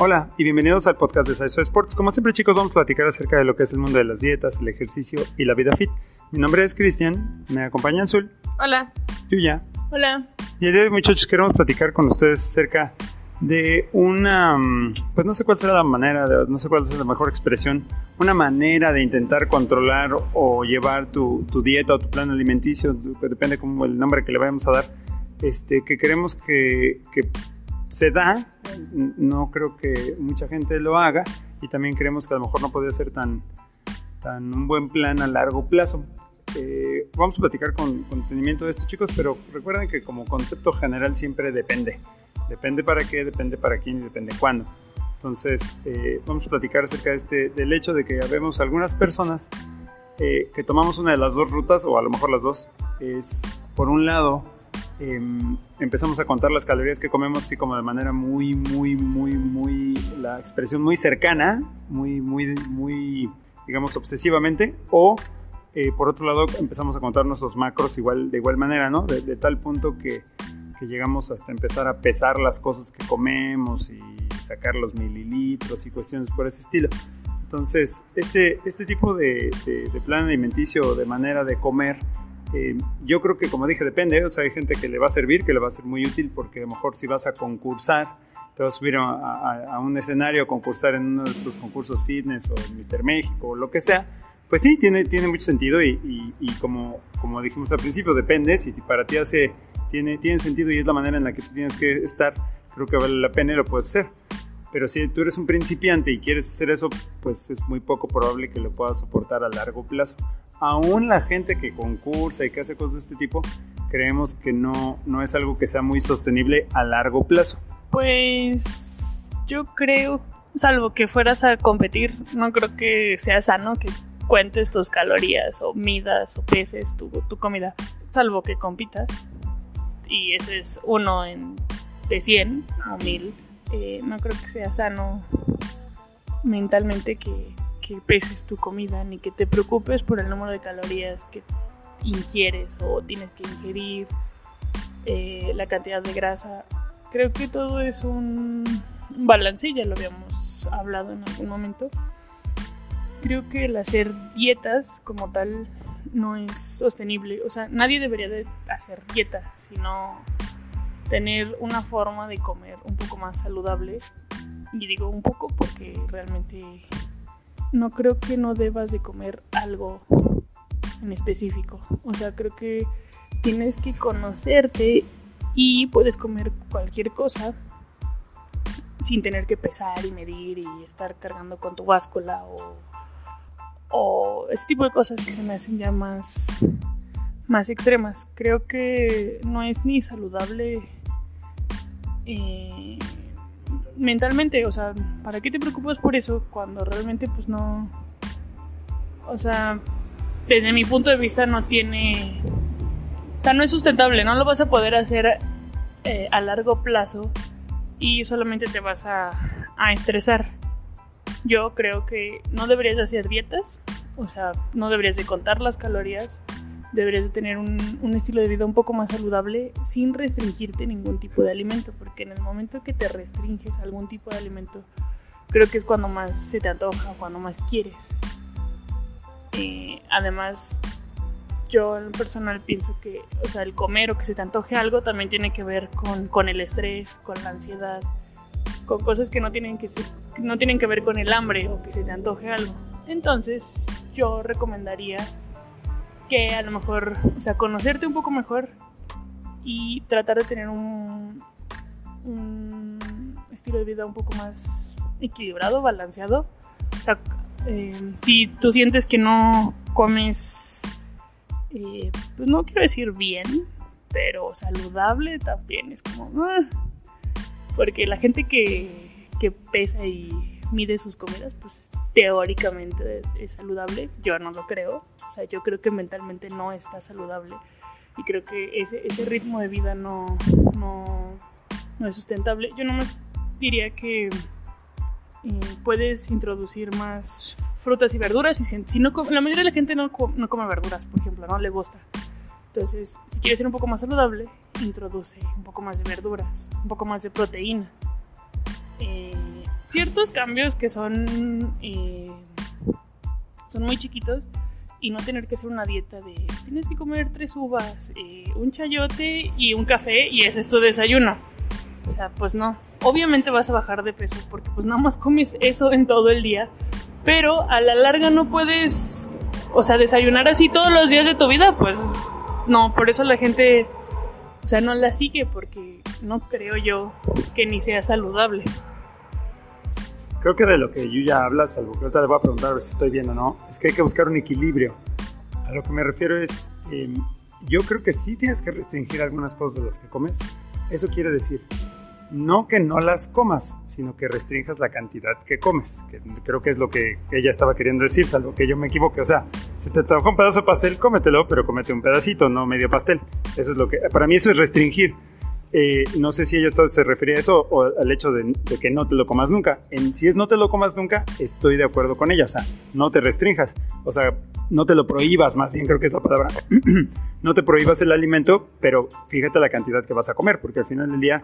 Hola y bienvenidos al podcast de Saiso Sports. Como siempre chicos vamos a platicar acerca de lo que es el mundo de las dietas, el ejercicio y la vida fit. Mi nombre es Cristian, me acompaña Azul. Hola. Yuya. Hola. Y el día de hoy muchachos queremos platicar con ustedes acerca de una, mm, pues no sé cuál será la manera, de, no sé cuál es la mejor expresión, una manera de intentar controlar o llevar tu, tu dieta o tu plan alimenticio, depende como el nombre que le vayamos a dar, este, que queremos que, que se da, no creo que mucha gente lo haga y también creemos que a lo mejor no puede ser tan, tan un buen plan a largo plazo. Eh, vamos a platicar con, con detenimiento de esto chicos, pero recuerden que como concepto general siempre depende. Depende para qué, depende para quién y depende cuándo. Entonces, eh, vamos a platicar acerca de este, del hecho de que vemos algunas personas eh, que tomamos una de las dos rutas, o a lo mejor las dos. Es, por un lado, em, empezamos a contar las calorías que comemos así como de manera muy, muy, muy, muy, la expresión muy cercana, muy, muy, muy, digamos, obsesivamente, o eh, por otro lado empezamos a contar nuestros macros igual, de igual manera, ¿no? De, de tal punto que que llegamos hasta empezar a pesar las cosas que comemos y sacar los mililitros y cuestiones por ese estilo. Entonces, este, este tipo de, de, plan alimenticio, de manera de comer, eh, yo creo que como dije, depende, o sea, hay gente que le va a servir, que le va a ser muy útil, porque a lo mejor si vas a concursar, te vas a subir a, a, a un escenario a concursar en uno de estos concursos fitness o Mr. México o lo que sea, pues sí, tiene, tiene mucho sentido y, y, y, como, como dijimos al principio, depende, si para ti hace tiene, tiene sentido y es la manera en la que tú tienes que estar, creo que vale la pena y lo puedes hacer. Pero si tú eres un principiante y quieres hacer eso, pues es muy poco probable que lo puedas soportar a largo plazo. Aún la gente que concursa y que hace cosas de este tipo, creemos que no, no es algo que sea muy sostenible a largo plazo. Pues yo creo, salvo que fueras a competir, no creo que sea sano que cuentes tus calorías o midas o peses tu, tu comida, salvo que compitas y eso es uno en, de 100 o 1000, eh, no creo que sea sano mentalmente que, que, peses tu comida ni que te preocupes por el número de calorías que ingieres o tienes que ingerir, eh, la cantidad de grasa. Creo que todo es un balance, ya lo habíamos hablado en algún momento. Creo que el hacer dietas como tal no es sostenible. O sea, nadie debería de hacer dieta, sino tener una forma de comer un poco más saludable. Y digo un poco porque realmente no creo que no debas de comer algo en específico. O sea, creo que tienes que conocerte y puedes comer cualquier cosa sin tener que pesar y medir y estar cargando con tu báscula o ese tipo de cosas que se me hacen ya más, más extremas. Creo que no es ni saludable eh, mentalmente, o sea, ¿para qué te preocupas por eso cuando realmente pues no... O sea, desde mi punto de vista no tiene... O sea, no es sustentable, no lo vas a poder hacer eh, a largo plazo y solamente te vas a, a estresar. Yo creo que no deberías de hacer dietas, o sea, no deberías de contar las calorías, deberías de tener un, un, estilo de vida un poco más saludable sin restringirte ningún tipo de alimento, porque en el momento que te restringes algún tipo de alimento, creo que es cuando más se te antoja, cuando más quieres. Eh, además, yo en personal pienso que, o sea, el comer o que se te antoje algo también tiene que ver con, con el estrés, con la ansiedad, con cosas que no tienen que, ser, no tienen que ver con el hambre o que se te antoje algo. Entonces, yo recomendaría que a lo mejor, o sea, conocerte un poco mejor y tratar de tener un, estilo de vida un poco más equilibrado, balanceado. O sea, eh, si tú sientes que no comes, eh, pues no quiero decir bien, pero saludable también es como... Ah, porque la gente que, que pesa y mide sus comidas, pues teóricamente es saludable. Yo no lo creo. O sea, yo creo que mentalmente no está saludable. Y creo que ese, ese ritmo de vida no, no, no es sustentable. Yo no me diría que eh, puedes introducir más frutas y verduras. Y si, si no, la mayoría de la gente no, no come verduras, por ejemplo, no le gusta. Entonces, si quieres ser un poco más saludable, introduce un poco más de verduras, un poco más de proteína. Eh, ciertos cambios que son, eh, son muy chiquitos y no tener que hacer una dieta de tienes que comer tres uvas, eh, un chayote y un café y ese es tu desayuno. O sea, pues no. Obviamente vas a bajar de peso porque pues nada más comes eso en todo el día. Pero a la larga no puedes, o sea, desayunar así todos los días de tu vida. Pues no, por eso la gente, o sea, no la sigue porque no creo yo que ni sea saludable. Creo que de lo que yo ya hablas, salvo que ahorita le voy a preguntar si estoy bien o no, es que hay que buscar un equilibrio. A lo que me refiero es, em, yo creo que sí tienes que restringir algunas cosas de las que comes. Eso quiere decir, no que no las comas, sino que restringas la cantidad que comes, que creo que es lo que ella estaba queriendo decir, salvo que yo me equivoque. O sea, si te trajo un pedazo de pastel, cómetelo, pero comete un pedacito, no medio pastel. Eso es lo que, para mí eso es restringir. Eh, no sé si ella se refería a eso o al hecho de, que no te lo comas nunca. Si es no te lo comas nunca, estoy de acuerdo con ella. O sea, no te restringas. O sea, no te lo prohíbas, más bien creo que es la palabra. no te prohíbas el alimento, pero fíjate la cantidad que vas a comer, porque al final del día,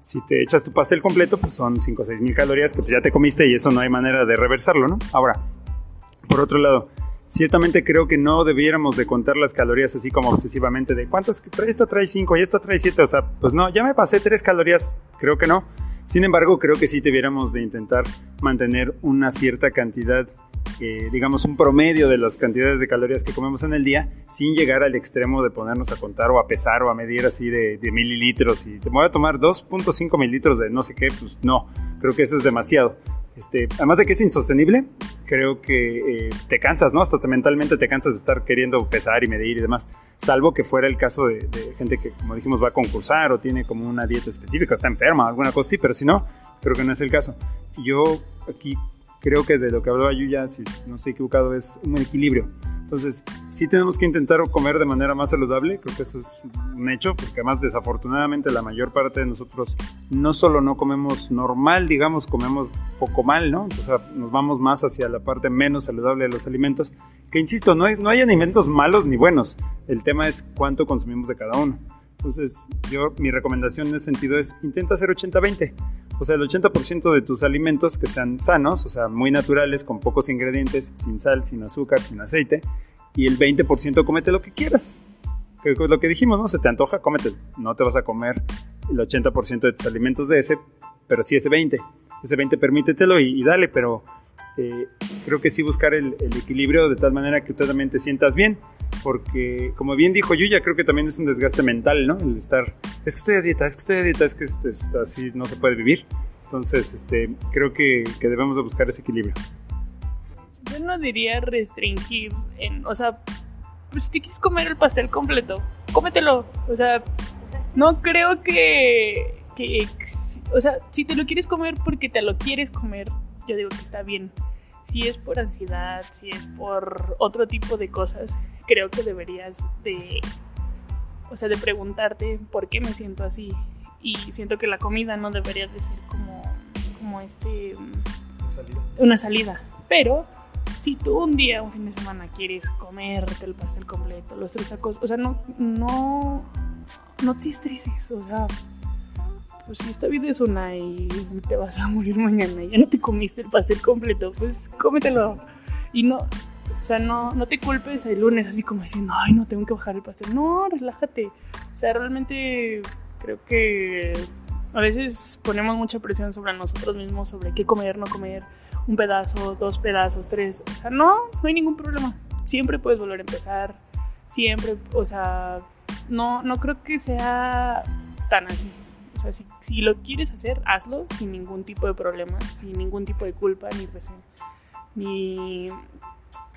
si te echas tu pastel completo, pues son 5 o 6 mil calorías que pues ya te comiste y eso no hay manera de reversarlo, ¿no? Ahora, por otro lado, ciertamente creo que no debiéramos de contar las calorías así como obsesivamente de cuántas esta trae 5 y esta trae 7, o sea, pues no, ya me pasé 3 calorías, creo que no. Sin embargo, creo que sí debiéramos de intentar mantener una cierta cantidad, eh, digamos un promedio de las cantidades de calorías que comemos en el día, sin llegar al extremo de ponernos a contar o a pesar o a medir así de, de mililitros y te voy a tomar 2.5 mililitros de no sé qué, pues no, creo que eso es demasiado. Este, además de que es insostenible, creo que eh, te cansas, ¿no? Hasta mentalmente te cansas de estar queriendo pesar y medir y demás. Salvo que fuera el caso de, gente que, como dijimos, va a concursar o tiene como una dieta específica, está enferma, alguna cosa así, pero si no, creo que no es el caso. Yo aquí creo que de lo que hablaba Yuya, si no estoy equivocado, es un equilibrio. Entonces, sí tenemos que intentar comer de manera más saludable, creo que eso es un hecho, porque además desafortunadamente la mayor parte de nosotros no solo no comemos normal, digamos, comemos poco mal, ¿no? O sea, nos vamos más hacia la parte menos saludable de los alimentos, que insisto, no hay, no hay alimentos malos ni buenos, el tema es cuánto consumimos de cada uno. Entonces, yo, mi recomendación en ese sentido es intenta hacer 80-20. O sea, el 80% de tus alimentos que sean sanos, o sea, muy naturales, con pocos ingredientes, sin sal, sin azúcar, sin aceite. Y el 20% cómete lo que quieras. Que es lo que dijimos, ¿no? Se te antoja, cómete. No te vas a comer el 80% de tus alimentos de ese, pero sí ese 20. Ese 20 permítetelo y, y dale, pero eh, creo que sí buscar el, equilibrio de tal manera que tú también te sientas bien, porque como bien dijo Yuya, creo que también es un desgaste mental, ¿no? El estar, es que estoy a dieta, es que estoy a dieta, es que este, así no se puede vivir. Entonces, este, creo que, debemos de buscar ese equilibrio. Yo no diría restringir, en, o sea, pues si quieres comer el pastel completo, cómetelo. O sea, no creo que, o sea, si te lo quieres comer porque te lo quieres comer, yo digo que está bien. Si es por ansiedad, si es por otro tipo de cosas, creo que deberías de, o sea, de preguntarte por qué me siento así. Y siento que la comida no debería de ser como, como este, una salida. Pero si tú un día, un fin de semana, quieres comerte el pastel completo, los tres tacos, o sea, no, no, no te estreses, o sea, pues si esta vida es una y te vas a morir mañana y ya no te comiste el pastel completo, pues cómetelo. Y no, o sea, no, no te culpes el lunes así como diciendo, ay, no, tengo que bajar el pastel. No, relájate. O sea, realmente creo que a veces ponemos mucha presión sobre nosotros mismos, sobre qué comer, no comer, un pedazo, dos pedazos, tres. O sea, no, no hay ningún problema. Siempre puedes volver a empezar. Siempre, o sea, no, no creo que sea tan así. Si, lo quieres hacer, hazlo sin ningún tipo de problema, sin ningún tipo de culpa, ni, ni,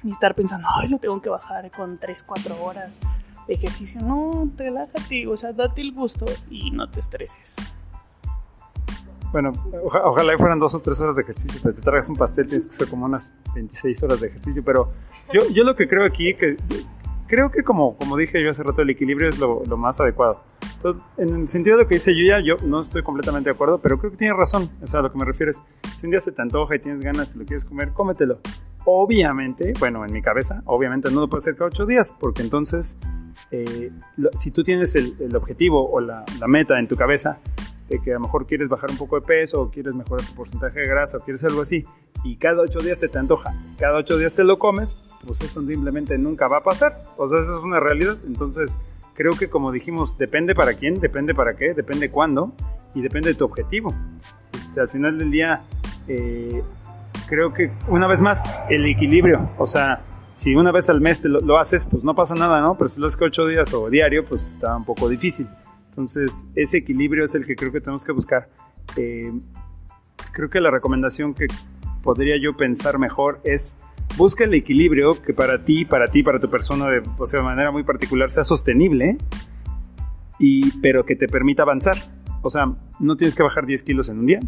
ni estar pensando, ay, lo tengo que bajar con 3, 4 horas de ejercicio. No, relájate, o sea, date el gusto y no te estreses. Bueno, ojalá fueran dos o tres horas de ejercicio, pero te tragas un pastel, tienes que ser como unas 26 horas de ejercicio. Pero yo, yo lo que creo aquí, que creo que como, como dije yo hace rato, el equilibrio es lo más adecuado en el sentido de lo que dice Yuya, yo no estoy completamente de acuerdo, pero creo que tiene razón. O sea, a lo que me refiero es, si un día se te antoja y tienes ganas, te lo quieres comer, cómetelo. Obviamente, bueno, en mi cabeza, obviamente no lo puedes hacer cada ocho días, porque entonces, eh, si tú tienes el, objetivo o la, meta en tu cabeza, de que a lo mejor quieres bajar un poco de peso o quieres mejorar tu porcentaje de grasa o quieres algo así y cada ocho días se te antoja, cada ocho días te lo comes, pues eso simplemente nunca va a pasar. O sea, eso es una realidad. Entonces, creo que como dijimos, depende para quién, depende para qué, depende cuándo y depende de tu objetivo. Este, al final del día, eh, creo que una vez más, el equilibrio, o sea, si una vez al mes te lo, haces, pues no pasa nada, ¿no? Pero si lo haces ocho días o diario, pues está un poco difícil. Entonces, ese equilibrio es el que creo que tenemos que buscar. Eh, creo que la recomendación que podría yo pensar mejor es busca el equilibrio que para ti, para ti, para tu persona de, o sea, de manera muy particular sea sostenible, y, pero que te permita avanzar. O sea, no tienes que bajar 10 kilos en un día.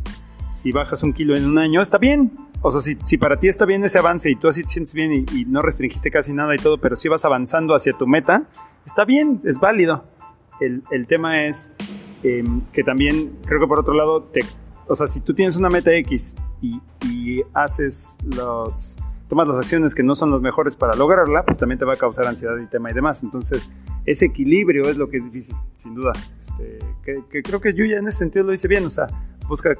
Si bajas un kilo en un año, está bien. O sea, si, si para ti está bien ese avance y tú así te sientes bien y, no restringiste casi nada y todo, pero si vas avanzando hacia tu meta, está bien, es válido. El, el tema es em, que también creo que por otro lado, te, o sea, si tú tienes una meta X y, y haces los tomas las acciones que no son las mejores para lograrla, pues también te va a causar ansiedad y tema y demás. Entonces, ese equilibrio es lo que es difícil, sin duda. Este, que, creo que Yuya en ese sentido lo dice bien, o sea, busca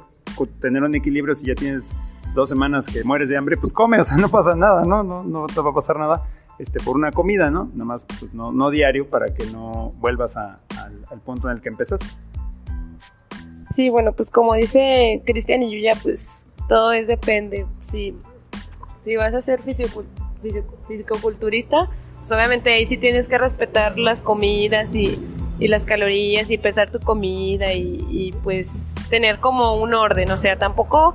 tener un equilibrio si ya tienes dos semanas que mueres de hambre, pues come, o sea, no pasa nada, ¿no? No, te va a pasar nada este, por una comida, ¿no? Nada más, pues, no, no diario para que no vuelvas al, al punto en el que empezaste. Sí, bueno, pues como dice Cristian y Yuya, pues todo es depende. Sí, si vas a ser fisicoculturista, pues obviamente ahí sí tienes que respetar las comidas y, las calorías y pesar tu comida y, pues tener como un orden, o sea, tampoco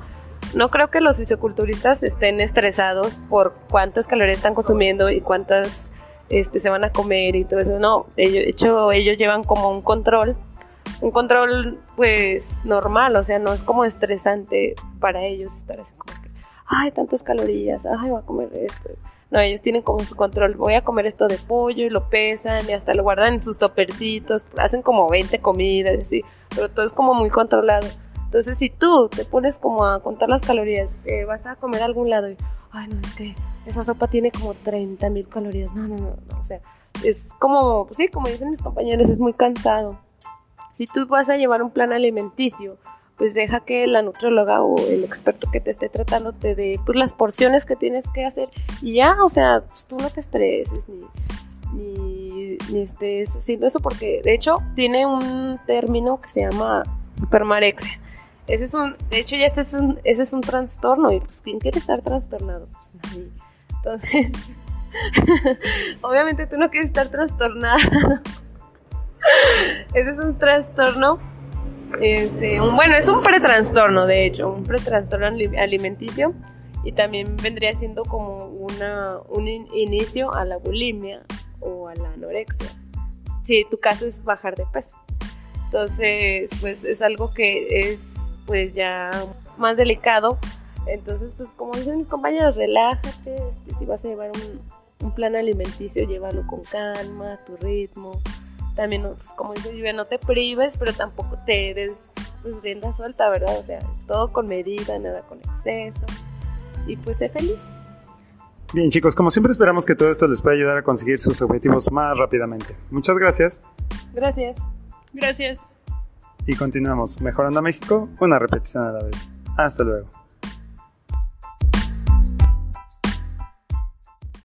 no creo que los fisiculturistas estén estresados por cuántas calorías están consumiendo y cuántas este, se van a comer y todo eso, no, de hecho ellos llevan como un control, un control pues normal, o sea, no es como estresante para ellos estar así como ay, tantas calorías, ay, voy a comer esto. No, ellos tienen como su control, voy a comer esto de pollo y lo pesan y hasta lo guardan en sus topercitos, hacen como 20 comidas, así, pero todo es como muy controlado. Entonces, si tú te pones como a contar las calorías, que vas a comer a algún lado y, ay, no, es que esa sopa tiene como 30 mil calorías, no, no, no, no, o sea, es como, sí, como dicen mis compañeros, es muy cansado. Si tú vas a llevar un plan alimenticio, pues deja que la nutróloga o el experto que te esté tratando te dé pues las porciones que tienes que hacer y ya, o sea, pues, tú no te estreses ni, ni, estés haciendo eso porque de hecho tiene un término que se llama hipermarexia. Ese es un, de hecho ya ese es un, ese es un trastorno y pues ¿quién quiere estar trastornado? Pues. Entonces, obviamente tú no quieres estar trastornada. ese es un trastorno este, bueno, es un pretrastorno, de hecho, un pretrastorno alimenticio y también vendría siendo como una, un inicio a la bulimia o a la anorexia. Si tu caso es bajar de peso. Entonces, pues es algo que es pues ya más delicado. Entonces, pues como dicen mis compañeros, relájate, este, si vas a llevar un, un plan alimenticio, llévalo con calma, a tu ritmo también, pues, como dice Lluvia, no te prives, pero tampoco te des pues, rienda suelta, ¿verdad? O sea, todo con medida, nada con exceso. Y pues sé feliz. Bien, chicos, como siempre esperamos que todo esto les pueda ayudar a conseguir sus objetivos más rápidamente. Muchas gracias. Gracias. Gracias. Y continuamos. Mejorando a México, una repetición a la vez. Hasta luego.